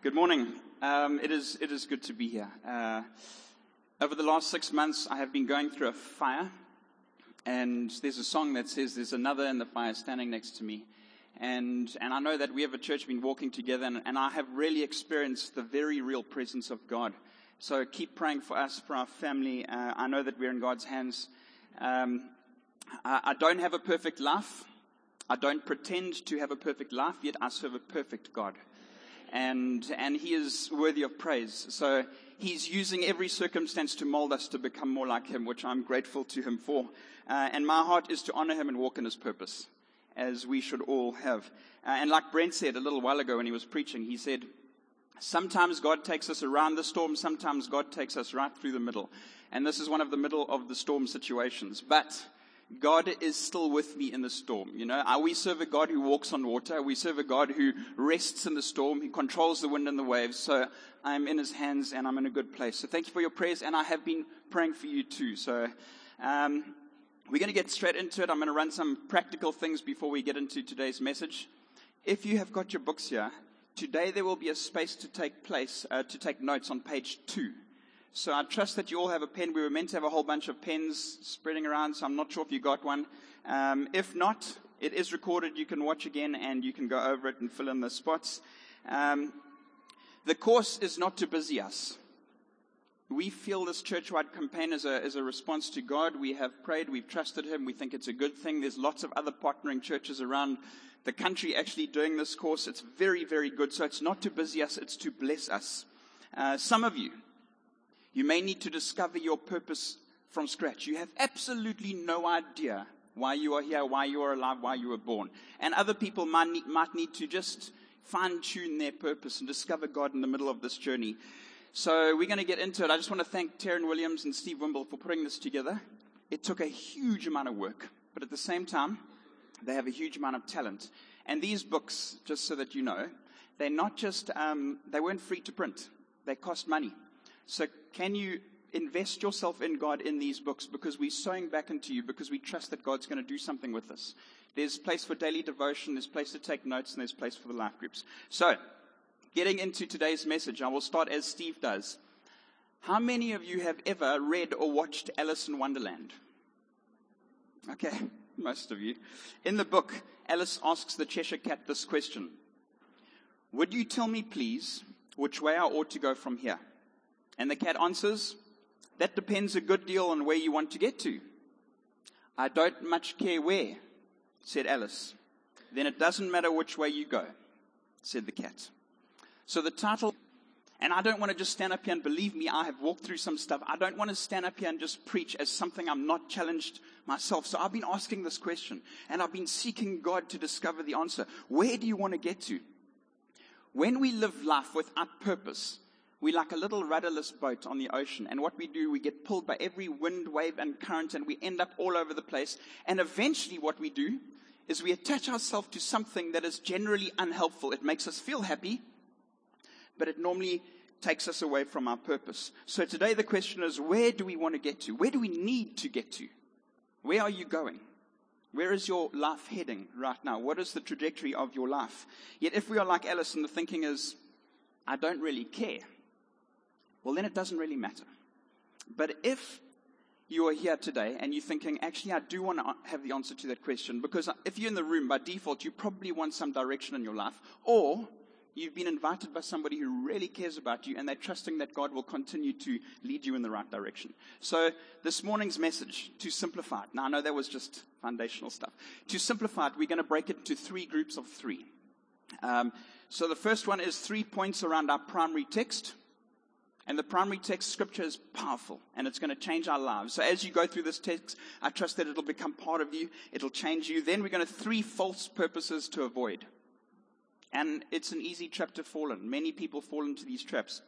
Good morning. Um, it is it is good to be here. Uh, over the last six months, I have been going through a fire, and there's a song that says, "There's another in the fire standing next to me," and and I know that we have a church been walking together, and, and I have really experienced the very real presence of God. So keep praying for us, for our family. Uh, I know that we're in God's hands. Um, I, I don't have a perfect life. I don't pretend to have a perfect life, yet I serve a perfect God and, and he is worthy of praise. So he's using every circumstance to mold us to become more like him, which I'm grateful to him for. Uh, and my heart is to honor him and walk in his purpose, as we should all have. Uh, and like Brent said a little while ago when he was preaching, he said, Sometimes God takes us around the storm, sometimes God takes us right through the middle. And this is one of the middle of the storm situations. But God is still with me in the storm. You know, we serve a God who walks on water. We serve a God who rests in the storm. He controls the wind and the waves. So I'm in his hands and I'm in a good place. So thank you for your prayers. And I have been praying for you too. So, um, we're going to get straight into it. I'm going to run some practical things before we get into today's message. If you have got your books here, today there will be a space to take place, uh, to take notes on page two. So I trust that you all have a pen. We were meant to have a whole bunch of pens spreading around, so I'm not sure if you got one. Um, if not, it is recorded. You can watch again and you can go over it and fill in the spots. Um, the course is not to busy us. We feel this church-wide campaign is a, is a response to God. We have prayed, we've trusted Him, we think it's a good thing. There's lots of other partnering churches around the country actually doing this course. It's very, very good. So it's not to busy us, it's to bless us. Uh, some of you, you may need to discover your purpose from scratch. You have absolutely no idea why you are here, why you are alive, why you were born. And other people might need, might need to just fine tune their purpose and discover God in the middle of this journey. So we're going to get into it. I just want to thank Taryn Williams and Steve Wimble for putting this together. It took a huge amount of work, but at the same time, they have a huge amount of talent. And these books, just so that you know, they're not just, um, they weren't free to print. They cost money. So can you invest yourself in God in these books because we're sowing back into you because we trust that God's going to do something with us. There's place for daily devotion, there's place to take notes, and there's place for the life groups. So, getting into today's message, I will start as Steve does. How many of you have ever read or watched Alice in Wonderland? Okay, most of you. In the book, Alice asks the Cheshire Cat this question Would you tell me, please, which way I ought to go from here? And the cat answers, That depends a good deal on where you want to get to. I don't much care where, said Alice. Then it doesn't matter which way you go, said the cat. So the title, and I don't want to just stand up here and believe me, I have walked through some stuff. I don't want to stand up here and just preach as something I'm not challenged myself. So I've been asking this question and I've been seeking God to discover the answer. Where do you want to get to? When we live life without purpose, we're like a little rudderless boat on the ocean. And what we do, we get pulled by every wind, wave, and current, and we end up all over the place. And eventually, what we do is we attach ourselves to something that is generally unhelpful. It makes us feel happy, but it normally takes us away from our purpose. So today, the question is where do we want to get to? Where do we need to get to? Where are you going? Where is your life heading right now? What is the trajectory of your life? Yet, if we are like Alice and the thinking is, I don't really care well, then it doesn't really matter. But if you are here today and you're thinking, actually, I do want to have the answer to that question, because if you're in the room by default, you probably want some direction in your life, or you've been invited by somebody who really cares about you and they're trusting that God will continue to lead you in the right direction. So, this morning's message, to simplify it, now I know that was just foundational stuff. To simplify it, we're going to break it into three groups of three. Um, so, the first one is three points around our primary text. And the primary text scripture is powerful and it's going to change our lives. So as you go through this text, I trust that it'll become part of you. It'll change you. Then we're going to three false purposes to avoid. And it's an easy trap to fall in. Many people fall into these traps.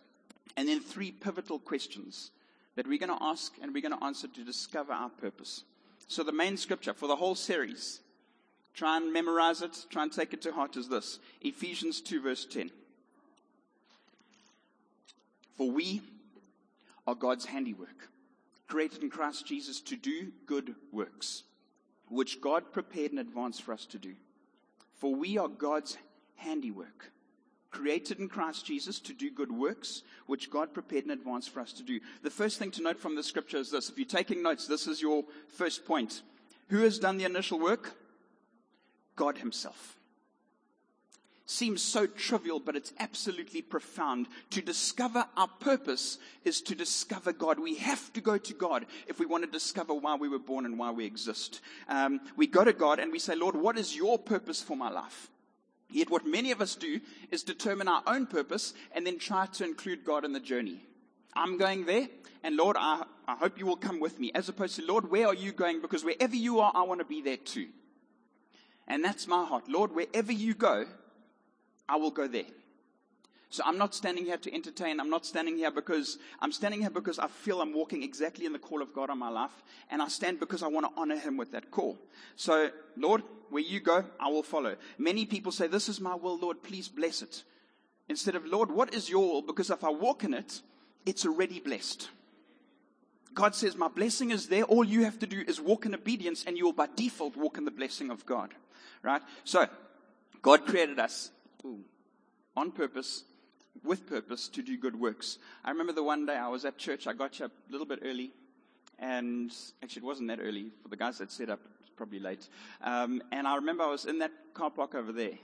And then three pivotal questions that we're going to ask and we're going to answer to discover our purpose. So the main scripture for the whole series, try and memorize it, try and take it to heart is this. Ephesians 2 verse 10. For we are God's handiwork, created in Christ Jesus to do good works, which God prepared in advance for us to do. For we are God's handiwork, created in Christ Jesus to do good works, which God prepared in advance for us to do. The first thing to note from the scripture is this. If you're taking notes, this is your first point. Who has done the initial work? God Himself. Seems so trivial, but it's absolutely profound. To discover our purpose is to discover God. We have to go to God if we want to discover why we were born and why we exist. Um, we go to God and we say, Lord, what is your purpose for my life? Yet what many of us do is determine our own purpose and then try to include God in the journey. I'm going there, and Lord, I, I hope you will come with me. As opposed to, Lord, where are you going? Because wherever you are, I want to be there too. And that's my heart. Lord, wherever you go, I will go there. So I'm not standing here to entertain. I'm not standing here because I'm standing here because I feel I'm walking exactly in the call of God on my life. And I stand because I want to honor Him with that call. So, Lord, where you go, I will follow. Many people say, This is my will, Lord, please bless it. Instead of, Lord, what is your will? Because if I walk in it, it's already blessed. God says, My blessing is there. All you have to do is walk in obedience, and you will by default walk in the blessing of God. Right? So, God created us on purpose with purpose to do good works. I remember the one day I was at church, I got up a little bit early, and actually it wasn't that early for the guys that set up, probably late. Um, and I remember I was in that car park over there,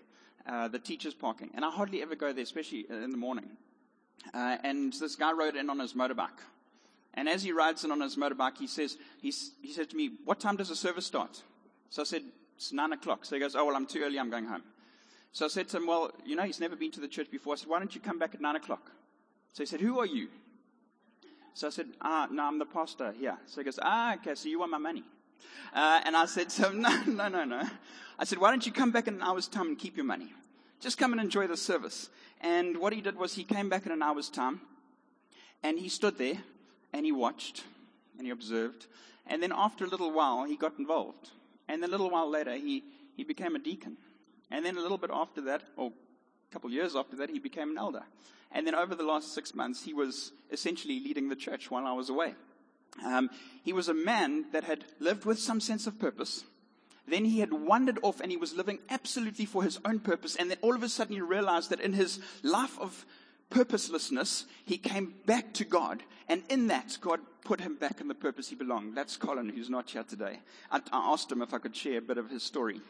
uh, the teacher's parking, and I hardly ever go there, especially in the morning. Uh, and this guy rode in on his motorbike. And as he rides in on his motorbike, he says, he's, he said to me, What time does the service start? So I said, It's nine o'clock. So he goes, Oh, well, I'm too early, I'm going home. So I said to him, Well, you know, he's never been to the church before. I said, Why don't you come back at 9 o'clock? So he said, Who are you? So I said, Ah, no, I'm the pastor here. So he goes, Ah, okay, so you want my money. Uh, and I said to him, No, no, no, no. I said, Why don't you come back in an hour's time and keep your money? Just come and enjoy the service. And what he did was he came back in an hour's time and he stood there and he watched and he observed. And then after a little while, he got involved. And then a little while later, he, he became a deacon. And then a little bit after that, or a couple of years after that, he became an elder. And then over the last six months, he was essentially leading the church while I was away. Um, he was a man that had lived with some sense of purpose. Then he had wandered off and he was living absolutely for his own purpose. And then all of a sudden he realized that in his life of purposelessness, he came back to God. And in that, God put him back in the purpose he belonged. That's Colin, who's not here today. I, I asked him if I could share a bit of his story.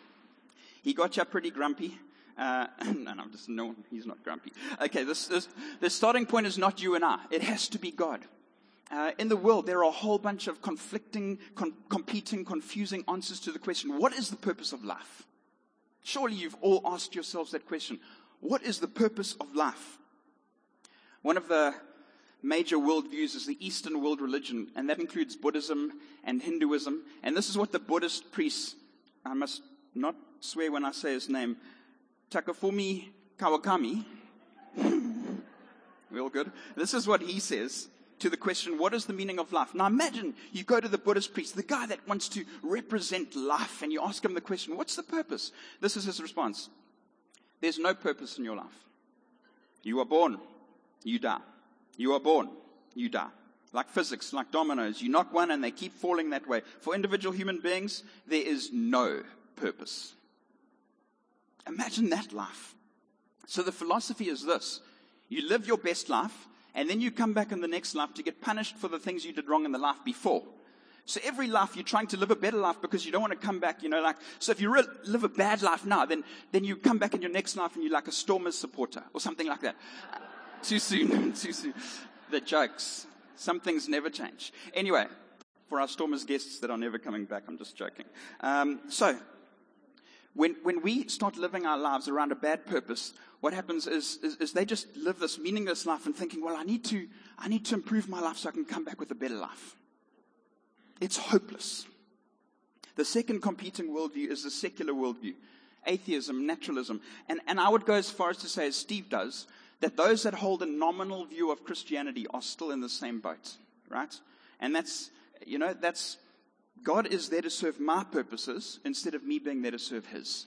He got you pretty grumpy. Uh, no, no, just, no, he's not grumpy. Okay, this, this, the starting point is not you and I. It has to be God. Uh, in the world, there are a whole bunch of conflicting, con- competing, confusing answers to the question, what is the purpose of life? Surely you've all asked yourselves that question. What is the purpose of life? One of the major worldviews is the Eastern world religion, and that includes Buddhism and Hinduism. And this is what the Buddhist priests, I must not swear when I say his name, Takafumi Kawakami. we all good? This is what he says to the question, what is the meaning of life? Now imagine you go to the Buddhist priest, the guy that wants to represent life, and you ask him the question, what's the purpose? This is his response. There's no purpose in your life. You are born, you die. You are born, you die. Like physics, like dominoes, you knock one and they keep falling that way. For individual human beings, there is no purpose. Imagine that life. So the philosophy is this. You live your best life, and then you come back in the next life to get punished for the things you did wrong in the life before. So every life you're trying to live a better life because you don't want to come back, you know, like, so if you re- live a bad life now, then, then you come back in your next life and you're like a Stormers supporter or something like that. Too soon, too soon. The jokes. Some things never change. Anyway, for our Stormers guests that are never coming back, I'm just joking. Um, so, when, when we start living our lives around a bad purpose, what happens is, is, is, they just live this meaningless life and thinking, well, I need, to, I need to improve my life so I can come back with a better life. It's hopeless. The second competing worldview is the secular worldview atheism, naturalism. And, and I would go as far as to say, as Steve does, that those that hold a nominal view of Christianity are still in the same boat, right? And that's, you know, that's God is there to serve my purposes instead of me being there to serve His.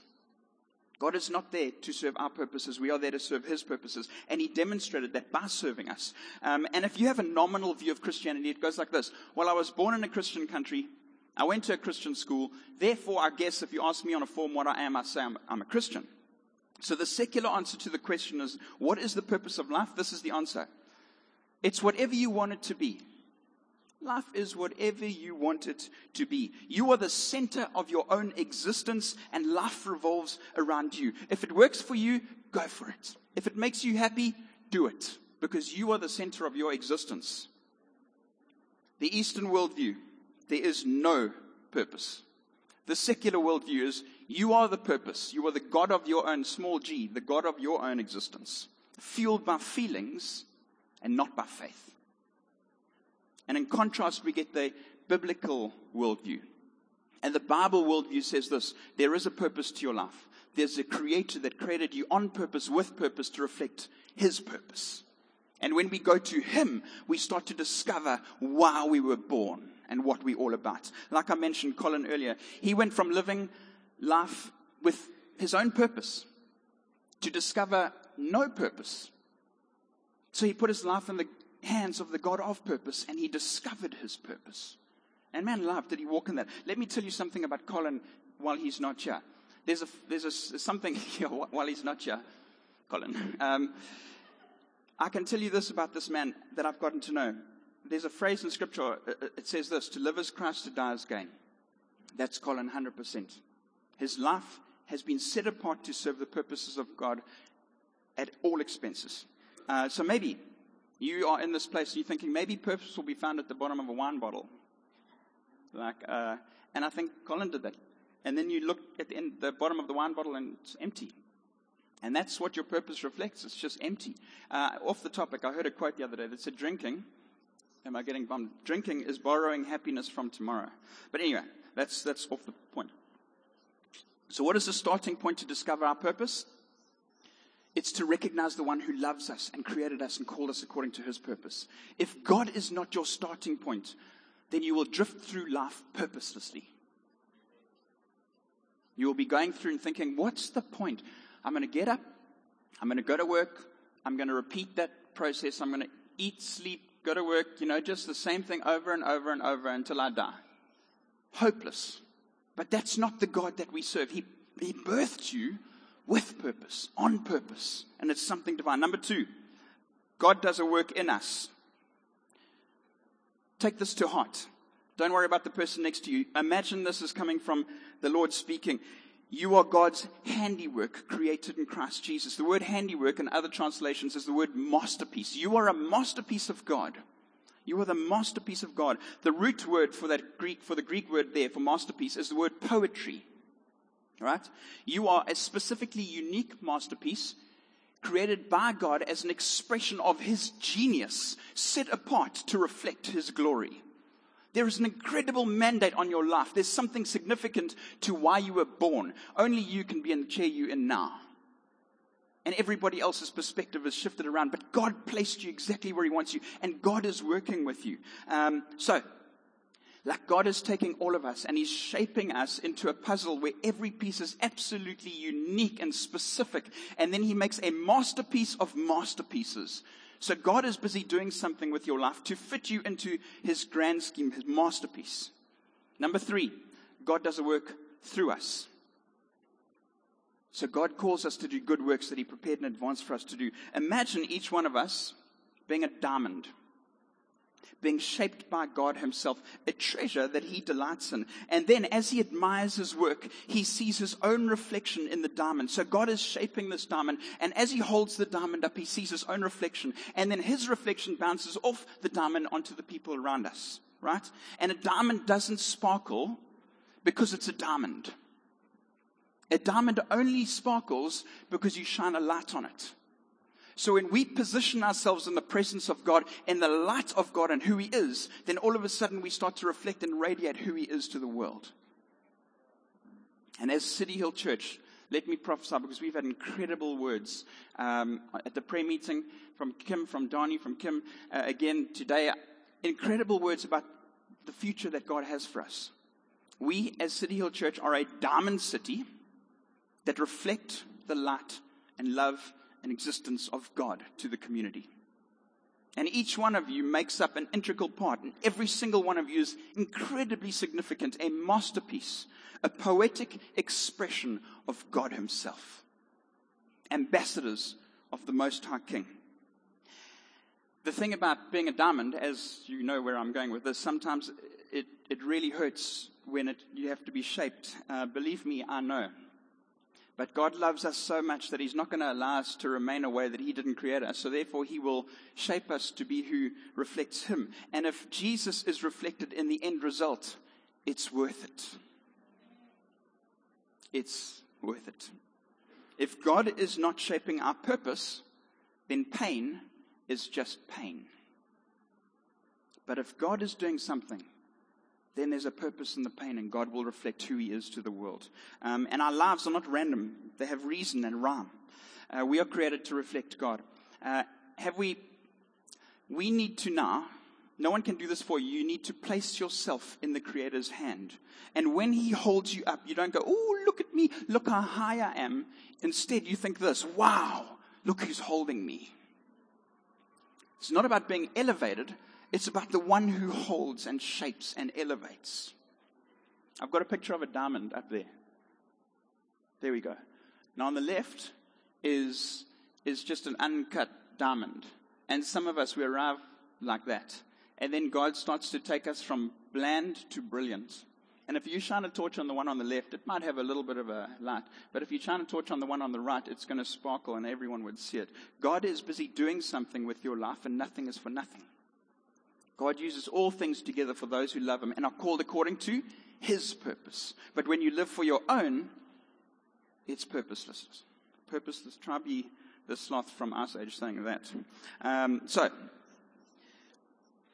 God is not there to serve our purposes. We are there to serve His purposes. And He demonstrated that by serving us. Um, and if you have a nominal view of Christianity, it goes like this. Well, I was born in a Christian country. I went to a Christian school. Therefore, I guess if you ask me on a form what I am, I say I'm, I'm a Christian. So the secular answer to the question is, what is the purpose of life? This is the answer. It's whatever you want it to be. Life is whatever you want it to be. You are the center of your own existence and life revolves around you. If it works for you, go for it. If it makes you happy, do it because you are the center of your existence. The Eastern worldview, there is no purpose. The secular worldview is you are the purpose. You are the God of your own small g, the God of your own existence, fueled by feelings and not by faith. And in contrast, we get the biblical worldview. And the Bible worldview says this there is a purpose to your life. There's a creator that created you on purpose, with purpose, to reflect his purpose. And when we go to him, we start to discover why we were born and what we're all about. Like I mentioned Colin earlier, he went from living life with his own purpose to discover no purpose. So he put his life in the hands of the God of purpose and he discovered his purpose. And man, love, did he walk in that? Let me tell you something about Colin while he's not here. There's a, there's a, something here while he's not here, Colin. Um, I can tell you this about this man that I've gotten to know. There's a phrase in scripture, uh, uh, it says this, to live as Christ, to die as gain. That's Colin 100%. His life has been set apart to serve the purposes of God at all expenses. Uh, so maybe you are in this place and you're thinking maybe purpose will be found at the bottom of a wine bottle. Like, uh, and I think Colin did that. And then you look at the, end, the bottom of the wine bottle and it's empty. And that's what your purpose reflects. It's just empty. Uh, off the topic, I heard a quote the other day that said, drinking, am I getting bummed? Drinking is borrowing happiness from tomorrow. But anyway, that's, that's off the point. So what is the starting point to discover our purpose? It's to recognize the one who loves us and created us and called us according to his purpose. If God is not your starting point, then you will drift through life purposelessly. You will be going through and thinking, what's the point? I'm going to get up, I'm going to go to work, I'm going to repeat that process, I'm going to eat, sleep, go to work, you know, just the same thing over and over and over until I die. Hopeless. But that's not the God that we serve. He, he birthed you with purpose, on purpose, and it's something divine. Number two, God does a work in us. Take this to heart. Don't worry about the person next to you. Imagine this is coming from the Lord speaking. You are God's handiwork created in Christ Jesus. The word handiwork in other translations is the word masterpiece. You are a masterpiece of God. You are the masterpiece of God. The root word for that Greek, for the Greek word there for masterpiece is the word poetry. Right? You are a specifically unique masterpiece created by God as an expression of His genius, set apart to reflect His glory. There is an incredible mandate on your life. There's something significant to why you were born. Only you can be in the chair you're in now. And everybody else's perspective is shifted around. But God placed you exactly where He wants you. And God is working with you. Um, so, like God is taking all of us and He's shaping us into a puzzle where every piece is absolutely unique and specific. And then He makes a masterpiece of masterpieces. So God is busy doing something with your life to fit you into His grand scheme, His masterpiece. Number three, God does a work through us. So God calls us to do good works that He prepared in advance for us to do. Imagine each one of us being a diamond being shaped by God Himself, a treasure that He delights in. And then as He admires His work, He sees His own reflection in the diamond. So God is shaping this diamond, and as He holds the diamond up, He sees His own reflection, and then His reflection bounces off the diamond onto the people around us, right? And a diamond doesn't sparkle because it's a diamond. A diamond only sparkles because you shine a light on it. So when we position ourselves in the presence of God, in the light of God and who He is, then all of a sudden we start to reflect and radiate who He is to the world. And as City Hill Church, let me prophesy because we've had incredible words um, at the prayer meeting from Kim, from Donnie, from Kim. Uh, again today, incredible words about the future that God has for us. We, as City Hill Church, are a diamond city that reflect the light and love and existence of God to the community. And each one of you makes up an integral part, and every single one of you is incredibly significant, a masterpiece, a poetic expression of God Himself. ambassadors of the Most High King. The thing about being a diamond, as you know where I'm going with this, sometimes it, it really hurts when it, you have to be shaped. Uh, believe me, I know. But God loves us so much that He's not going to allow us to remain a way that He didn't create us. So therefore, He will shape us to be who reflects Him. And if Jesus is reflected in the end result, it's worth it. It's worth it. If God is not shaping our purpose, then pain is just pain. But if God is doing something, then there's a purpose in the pain, and God will reflect who He is to the world. Um, and our lives are not random, they have reason and rhyme. Uh, we are created to reflect God. Uh, have we, we need to now, no one can do this for you. You need to place yourself in the Creator's hand. And when He holds you up, you don't go, oh, look at me, look how high I am. Instead, you think this, wow, look who's holding me. It's not about being elevated, it's about the one who holds and shapes and elevates. I've got a picture of a diamond up there. There we go. Now on the left is, is just an uncut diamond. And some of us, we arrive like that. And then God starts to take us from bland to brilliant. And if you shine a torch on the one on the left, it might have a little bit of a light. But if you shine a torch on the one on the right, it's going to sparkle and everyone would see it. God is busy doing something with your life and nothing is for nothing. God uses all things together for those who love Him and are called according to His purpose. But when you live for your own, it's purposeless. Purposeless. Try be the sloth from Ice Age saying that. Um, so,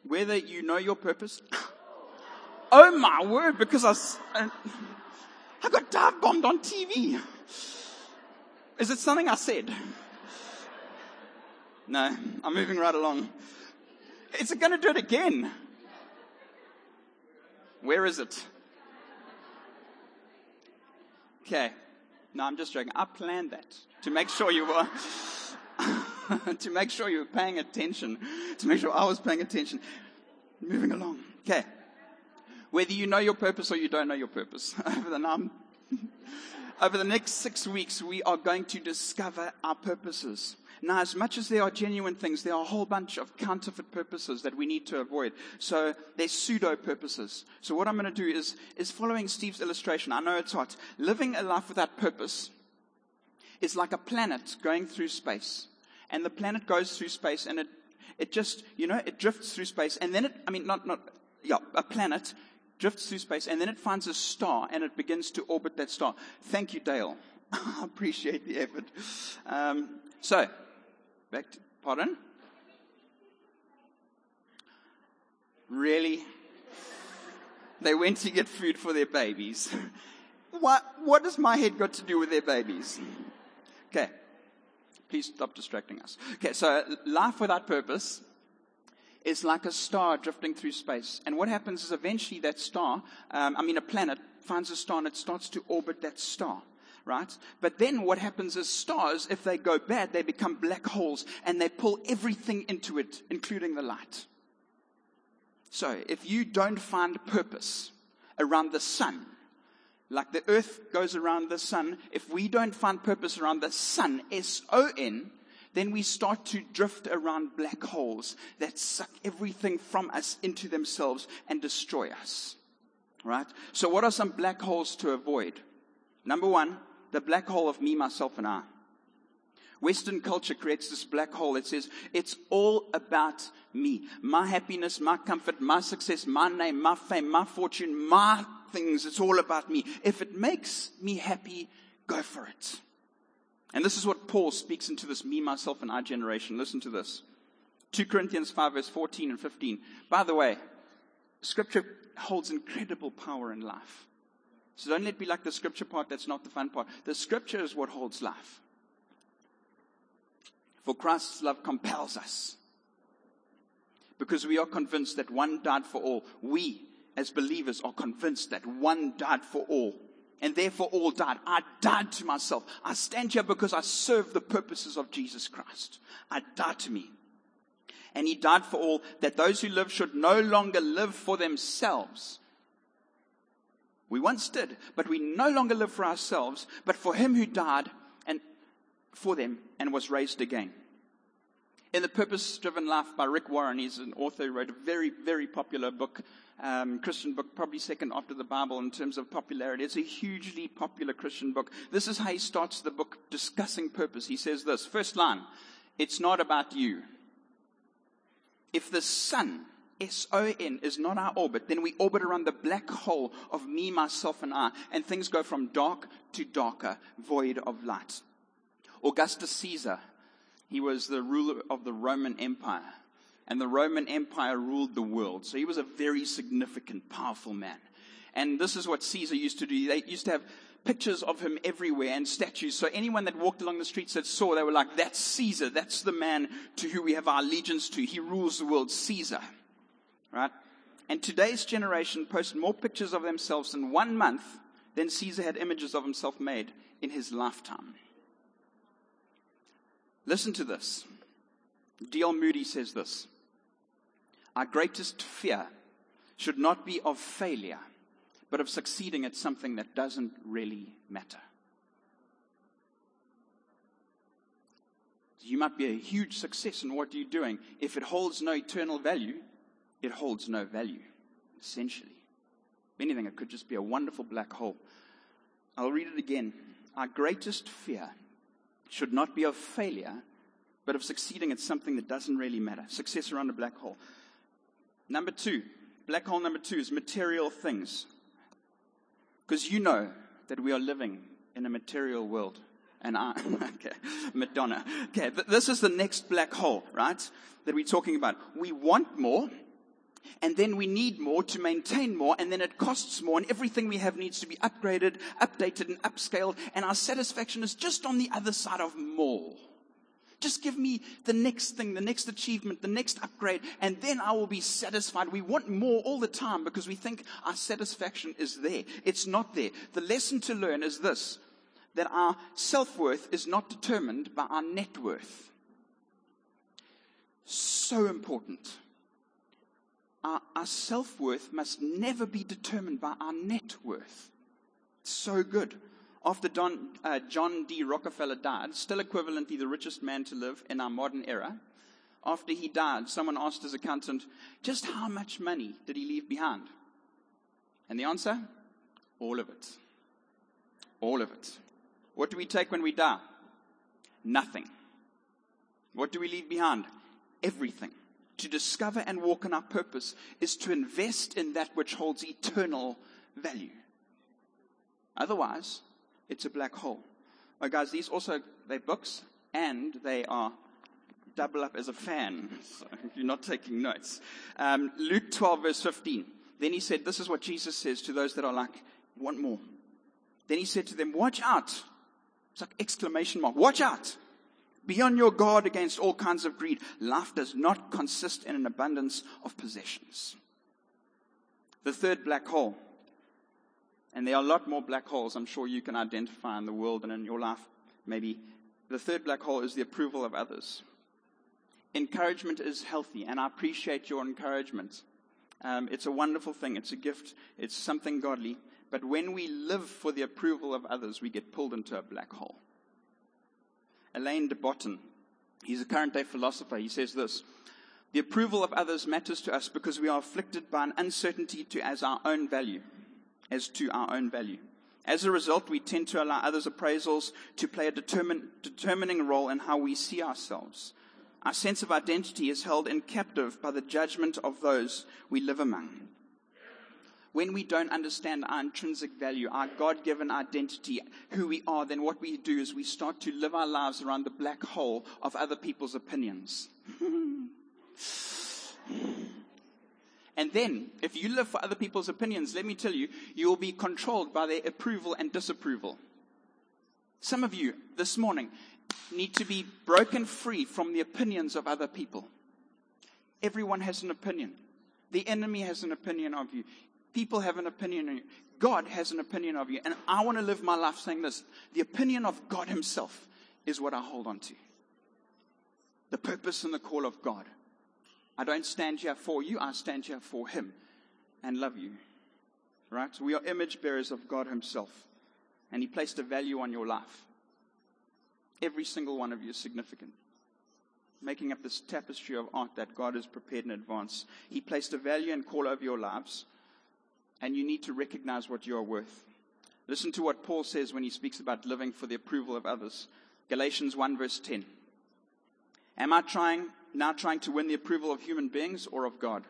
whether you know your purpose, oh my word, because I, I got dive bombed on TV. Is it something I said? No, I'm moving right along. Is it going to do it again? Where is it? Okay. No, I'm just joking. I planned that to make sure you were, to make sure you were paying attention, to make sure I was paying attention. Moving along. Okay. Whether you know your purpose or you don't know your purpose, over the, um, over the next six weeks, we are going to discover our purposes. Now, as much as there are genuine things, there are a whole bunch of counterfeit purposes that we need to avoid. So there's pseudo purposes. So what I'm going to do is, is following Steve's illustration. I know it's hot. Living a life without purpose is like a planet going through space. And the planet goes through space and it, it just, you know, it drifts through space. And then it, I mean, not, not, yeah, a planet drifts through space and then it finds a star and it begins to orbit that star. Thank you, Dale. I appreciate the effort. Um, so, Back to, pardon? Really? They went to get food for their babies. What, what does my head got to do with their babies? Okay. Please stop distracting us. Okay, so life without purpose is like a star drifting through space. And what happens is eventually that star, um, I mean a planet, finds a star and it starts to orbit that star right? But then what happens is stars, if they go bad, they become black holes and they pull everything into it, including the light. So if you don't find purpose around the sun, like the earth goes around the sun, if we don't find purpose around the sun, S-O-N, then we start to drift around black holes that suck everything from us into themselves and destroy us. Right? So what are some black holes to avoid? Number one, the black hole of me, myself, and I. Western culture creates this black hole that says it's all about me. My happiness, my comfort, my success, my name, my fame, my fortune, my things. It's all about me. If it makes me happy, go for it. And this is what Paul speaks into this me, myself, and I generation. Listen to this. 2 Corinthians 5 verse 14 and 15. By the way, scripture holds incredible power in life. So don't let it be like the scripture part that's not the fun part. The scripture is what holds life. For Christ's love compels us. Because we are convinced that one died for all. We, as believers, are convinced that one died for all. And therefore all died. I died to myself. I stand here because I serve the purposes of Jesus Christ. I died to me. And he died for all that those who live should no longer live for themselves we once did, but we no longer live for ourselves, but for him who died and for them and was raised again. In The Purpose Driven Life by Rick Warren, he's an author who wrote a very, very popular book, um, Christian book, probably second after the Bible in terms of popularity. It's a hugely popular Christian book. This is how he starts the book discussing purpose. He says this first line, it's not about you. If the sun S-O-N is not our orbit, then we orbit around the black hole of me, myself, and I, and things go from dark to darker, void of light. Augustus Caesar, he was the ruler of the Roman Empire, and the Roman Empire ruled the world. So he was a very significant, powerful man. And this is what Caesar used to do. They used to have pictures of him everywhere and statues. So anyone that walked along the streets that saw, they were like, that's Caesar. That's the man to who we have our allegiance to. He rules the world, Caesar. Right? And today's generation post more pictures of themselves in one month than Caesar had images of himself made in his lifetime. Listen to this. D.L. Moody says this Our greatest fear should not be of failure, but of succeeding at something that doesn't really matter. You might be a huge success in what you're doing. If it holds no eternal value, it holds no value, essentially. If anything, it could just be a wonderful black hole. I'll read it again. Our greatest fear should not be of failure, but of succeeding at something that doesn't really matter. Success around a black hole. Number two, black hole number two is material things. Because you know that we are living in a material world. And I, okay, Madonna. Okay, th- this is the next black hole, right? That we're talking about. We want more, and then we need more to maintain more, and then it costs more, and everything we have needs to be upgraded, updated, and upscaled, and our satisfaction is just on the other side of more. Just give me the next thing, the next achievement, the next upgrade, and then I will be satisfied. We want more all the time because we think our satisfaction is there. It's not there. The lesson to learn is this that our self worth is not determined by our net worth. So important our, our self worth must never be determined by our net worth. So good. After Don, uh, John D. Rockefeller died, still equivalently the richest man to live in our modern era, after he died, someone asked his accountant, just how much money did he leave behind? And the answer? All of it. All of it. What do we take when we die? Nothing. What do we leave behind? Everything to discover and walk in our purpose is to invest in that which holds eternal value. Otherwise, it's a black hole. Oh, guys, these also, they're books and they are double up as a fan. So you're not taking notes. Um, Luke 12, verse 15. Then he said, This is what Jesus says to those that are like, want more. Then he said to them, Watch out. It's like exclamation mark. Watch out. Be on your guard against all kinds of greed. Life does not consist in an abundance of possessions. The third black hole, and there are a lot more black holes I'm sure you can identify in the world and in your life, maybe. The third black hole is the approval of others. Encouragement is healthy, and I appreciate your encouragement. Um, it's a wonderful thing, it's a gift, it's something godly. But when we live for the approval of others, we get pulled into a black hole. Alain de Botton. He's a current day philosopher. He says this The approval of others matters to us because we are afflicted by an uncertainty to as our own value, as to our own value. As a result, we tend to allow others' appraisals to play a determin- determining role in how we see ourselves. Our sense of identity is held in captive by the judgment of those we live among when we don't understand our intrinsic value, our God given identity, who we are, then what we do is we start to live our lives around the black hole of other people's opinions. and then, if you live for other people's opinions, let me tell you, you will be controlled by their approval and disapproval. Some of you this morning need to be broken free from the opinions of other people. Everyone has an opinion. The enemy has an opinion of you. People have an opinion on you. God has an opinion of you. And I want to live my life saying this the opinion of God Himself is what I hold on to. The purpose and the call of God. I don't stand here for you, I stand here for Him and love you. Right? We are image bearers of God Himself. And He placed a value on your life. every single one of you is significant. Making up this tapestry of art that God has prepared in advance. He placed a value and call over your lives, and you need to recognize what you are worth. Listen to what Paul says when he speaks about living for the approval of others. Galatians 1 verse 10. Am I trying, now trying to win the approval of human beings or of God?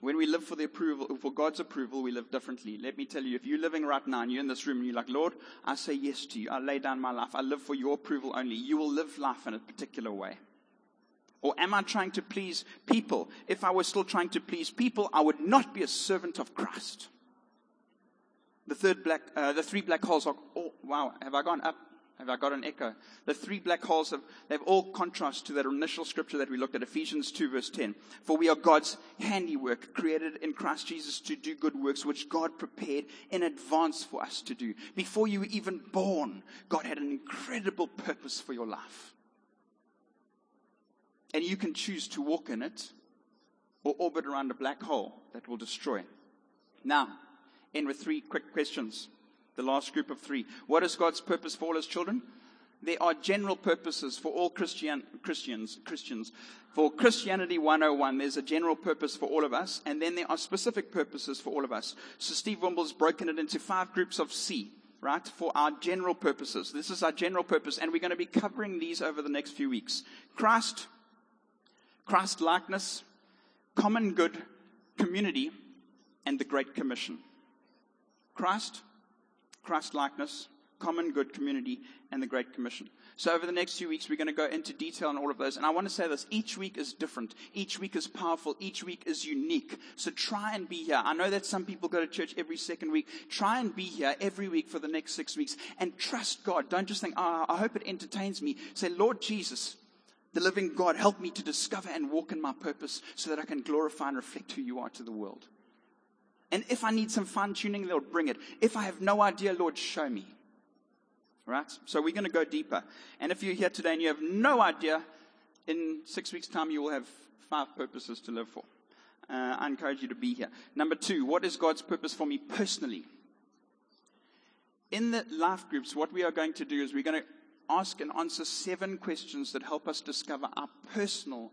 When we live for the approval, for God's approval, we live differently. Let me tell you, if you're living right now and you're in this room and you're like, Lord, I say yes to you. I lay down my life. I live for your approval only. You will live life in a particular way. Or am I trying to please people? If I were still trying to please people, I would not be a servant of Christ. The third black, uh, the three black holes are, oh, wow, have I gone up? Have I got an echo? The three black holes have, they've all contrast to that initial scripture that we looked at, Ephesians 2 verse 10. For we are God's handiwork, created in Christ Jesus to do good works, which God prepared in advance for us to do. Before you were even born, God had an incredible purpose for your life. And you can choose to walk in it or orbit around a black hole that will destroy. Now, end with three quick questions. The last group of three. What is God's purpose for all his children? There are general purposes for all Christian, Christians, Christians. For Christianity 101, there's a general purpose for all of us, and then there are specific purposes for all of us. So Steve Wimble's broken it into five groups of C, right, for our general purposes. This is our general purpose, and we're going to be covering these over the next few weeks. Christ, Christ likeness, common good, community, and the Great Commission. Christ, Christ likeness, common good community, and the Great Commission. So over the next few weeks, we're going to go into detail on all of those. And I want to say this, each week is different. Each week is powerful. Each week is unique. So try and be here. I know that some people go to church every second week. Try and be here every week for the next six weeks and trust God. Don't just think, oh, I hope it entertains me. Say, Lord Jesus, the living God, help me to discover and walk in my purpose so that I can glorify and reflect who you are to the world. And if I need some fine tuning, Lord, bring it. If I have no idea, Lord, show me. Right? So we're going to go deeper. And if you're here today and you have no idea, in six weeks' time, you will have five purposes to live for. Uh, I encourage you to be here. Number two, what is God's purpose for me personally? In the life groups, what we are going to do is we're going to ask and answer seven questions that help us discover our personal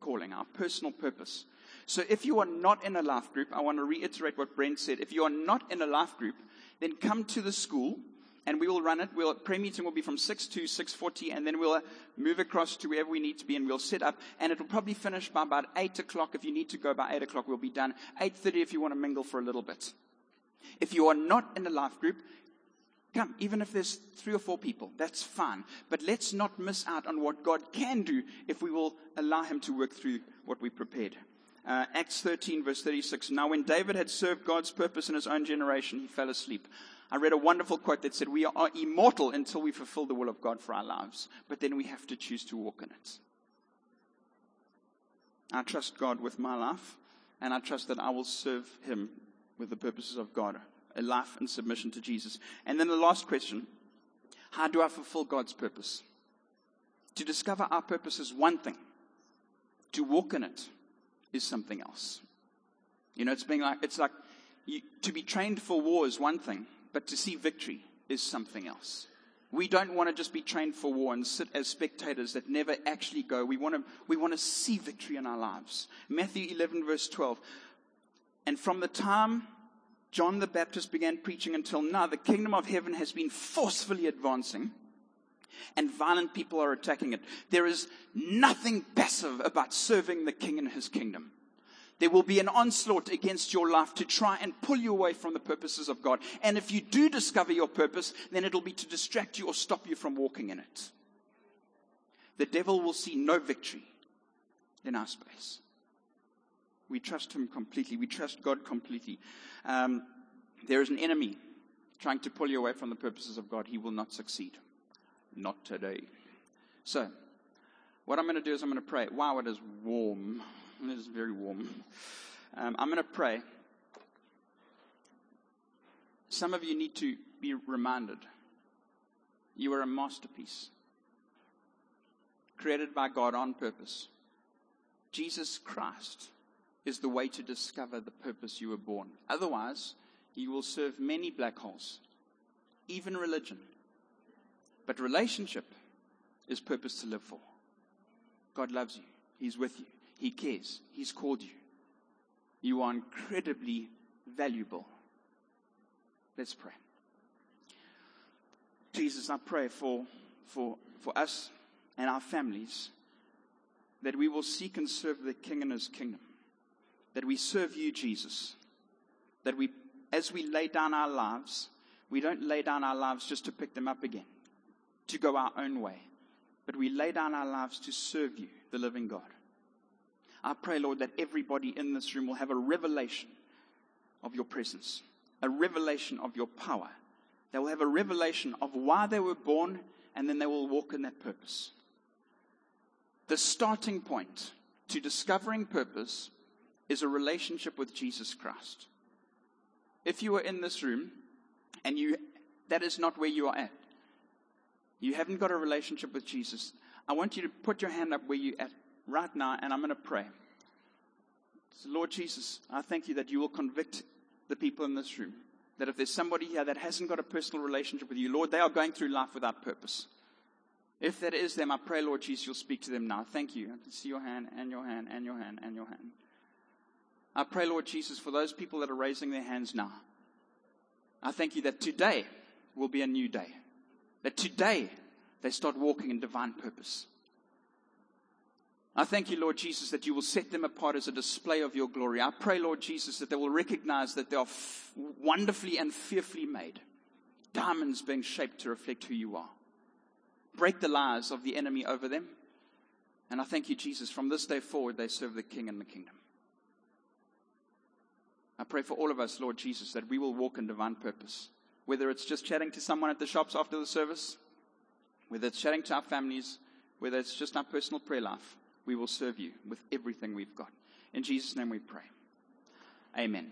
calling, our personal purpose. So if you are not in a life group, I want to reiterate what Brent said. If you are not in a life group, then come to the school and we will run it. We'll, prayer meeting will be from 6 to 6.40 and then we'll move across to wherever we need to be and we'll set up and it'll probably finish by about 8 o'clock. If you need to go by 8 o'clock, we'll be done. 8.30 if you want to mingle for a little bit. If you are not in a life group, come. Even if there's three or four people, that's fine. But let's not miss out on what God can do if we will allow Him to work through what we prepared. Uh, Acts 13, verse 36. Now, when David had served God's purpose in his own generation, he fell asleep. I read a wonderful quote that said, We are immortal until we fulfill the will of God for our lives, but then we have to choose to walk in it. I trust God with my life, and I trust that I will serve Him with the purposes of God, a life in submission to Jesus. And then the last question How do I fulfill God's purpose? To discover our purpose is one thing, to walk in it is something else. You know, it's being like, it's like you, to be trained for war is one thing, but to see victory is something else. We don't want to just be trained for war and sit as spectators that never actually go. We want to, we want to see victory in our lives. Matthew 11 verse 12. And from the time John the Baptist began preaching until now, the kingdom of heaven has been forcefully advancing and violent people are attacking it. There is nothing passive about serving the king and his kingdom. There will be an onslaught against your life to try and pull you away from the purposes of God. And if you do discover your purpose, then it'll be to distract you or stop you from walking in it. The devil will see no victory in our space. We trust him completely. We trust God completely. Um, there is an enemy trying to pull you away from the purposes of God. He will not succeed. Not today. So, what I'm going to do is I'm going to pray. Wow, it is warm. It is very warm. Um, I'm going to pray. Some of you need to be reminded you are a masterpiece, created by God on purpose. Jesus Christ is the way to discover the purpose you were born. Otherwise, you will serve many black holes, even religion. But relationship is purpose to live for. God loves you. He's with you. He cares. He's called you. You are incredibly valuable. Let's pray. Jesus, I pray for, for, for us and our families that we will seek and serve the King and His kingdom. That we serve you, Jesus. That we, as we lay down our lives, we don't lay down our lives just to pick them up again, to go our own way, but we lay down our lives to serve you, the living God. I pray, Lord, that everybody in this room will have a revelation of your presence, a revelation of your power. They will have a revelation of why they were born, and then they will walk in that purpose. The starting point to discovering purpose is a relationship with Jesus Christ. If you are in this room and you that is not where you are at. You haven't got a relationship with Jesus. I want you to put your hand up where you're at right now, and I'm going to pray. So Lord Jesus, I thank you that you will convict the people in this room. That if there's somebody here that hasn't got a personal relationship with you, Lord, they are going through life without purpose. If that is them, I pray, Lord Jesus, you'll speak to them now. Thank you. I can see your hand and your hand and your hand and your hand. I pray, Lord Jesus, for those people that are raising their hands now. I thank you that today will be a new day. That today they start walking in divine purpose. I thank you, Lord Jesus, that you will set them apart as a display of your glory. I pray, Lord Jesus, that they will recognize that they are f- wonderfully and fearfully made, diamonds being shaped to reflect who you are. Break the lies of the enemy over them. And I thank you, Jesus, from this day forward, they serve the King and the kingdom. I pray for all of us, Lord Jesus, that we will walk in divine purpose. Whether it's just chatting to someone at the shops after the service, whether it's chatting to our families, whether it's just our personal prayer life, we will serve you with everything we've got. In Jesus' name we pray. Amen.